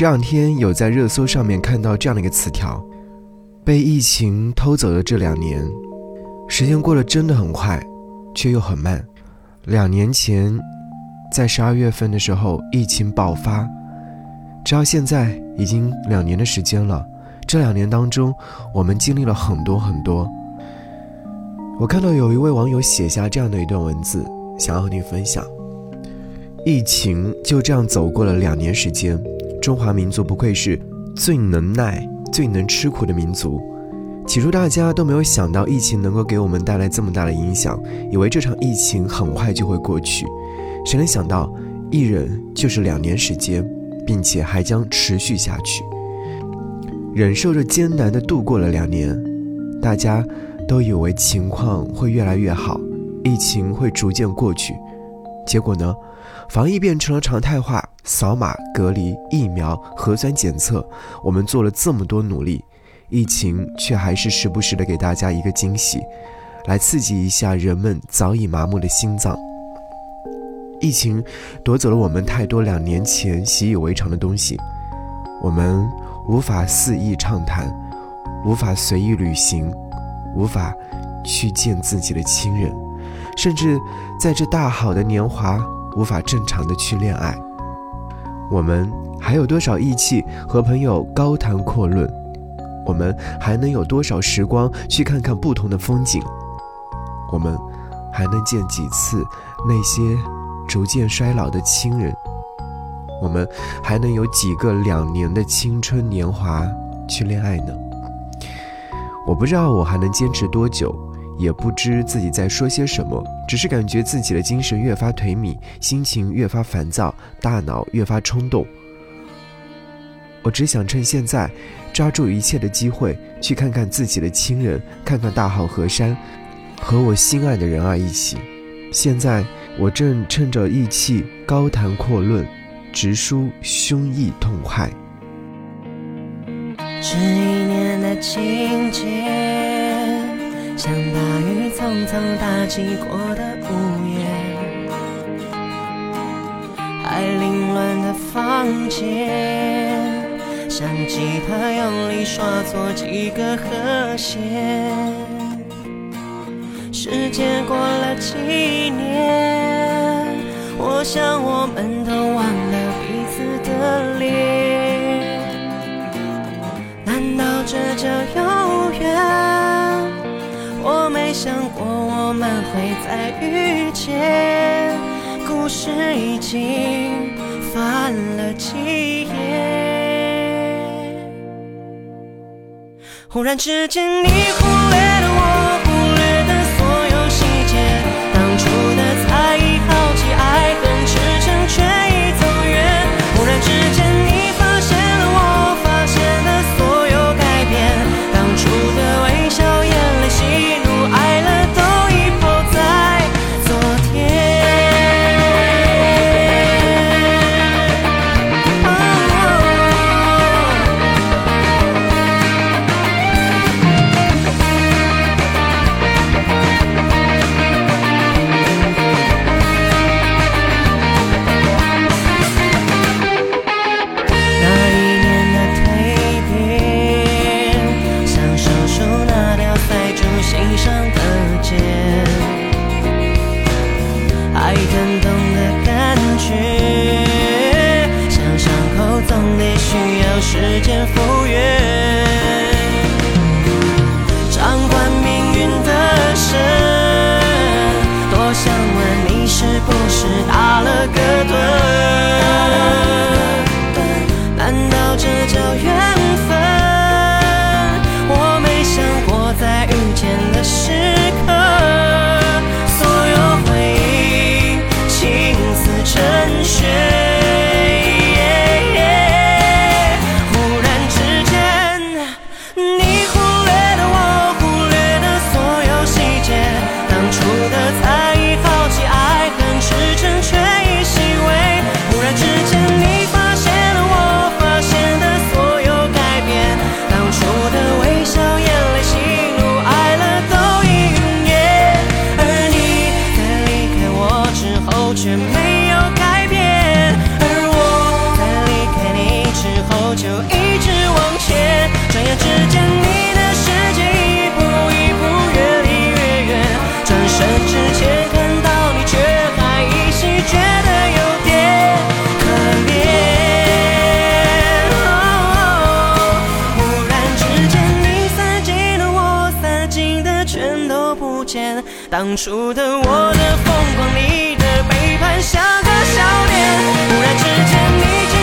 这两天有在热搜上面看到这样的一个词条：被疫情偷走的这两年，时间过得真的很快，却又很慢。两年前，在十二月份的时候，疫情爆发，直到现在已经两年的时间了。这两年当中，我们经历了很多很多。我看到有一位网友写下这样的一段文字，想要和你分享：疫情就这样走过了两年时间。中华民族不愧是最能耐、最能吃苦的民族。起初大家都没有想到疫情能够给我们带来这么大的影响，以为这场疫情很快就会过去。谁能想到，一忍就是两年时间，并且还将持续下去。忍受着艰难的度过了两年，大家都以为情况会越来越好，疫情会逐渐过去。结果呢？防疫变成了常态化，扫码隔离、疫苗、核酸检测，我们做了这么多努力，疫情却还是时不时的给大家一个惊喜，来刺激一下人们早已麻木的心脏。疫情夺走了我们太多两年前习以为常的东西，我们无法肆意畅谈，无法随意旅行，无法去见自己的亲人，甚至在这大好的年华。无法正常的去恋爱，我们还有多少义气和朋友高谈阔论？我们还能有多少时光去看看不同的风景？我们还能见几次那些逐渐衰老的亲人？我们还能有几个两年的青春年华去恋爱呢？我不知道我还能坚持多久。也不知自己在说些什么，只是感觉自己的精神越发颓靡，心情越发烦躁，大脑越发冲动。我只想趁现在，抓住一切的机会，去看看自己的亲人，看看大好河山，和我心爱的人儿一起。现在，我正趁着义气高谈阔论，直抒胸臆痛快。这一年的情节。像大雨匆匆打击过的屋檐，还凌乱的房间，像吉他用力刷错几个和弦。时间过了几年，我想我们都忘没想过我们会再遇见，故事已经翻了几页。忽然之间，你忽略了我，却没有改变而我在离开你之后就一直往前转眼之间你的世界一步一步越离越远转身之前看到你却还依稀觉得有点可怜哦忽然之间你散尽了我散尽的全都不见当初的我的疯狂你看向个笑脸，忽然之间，你。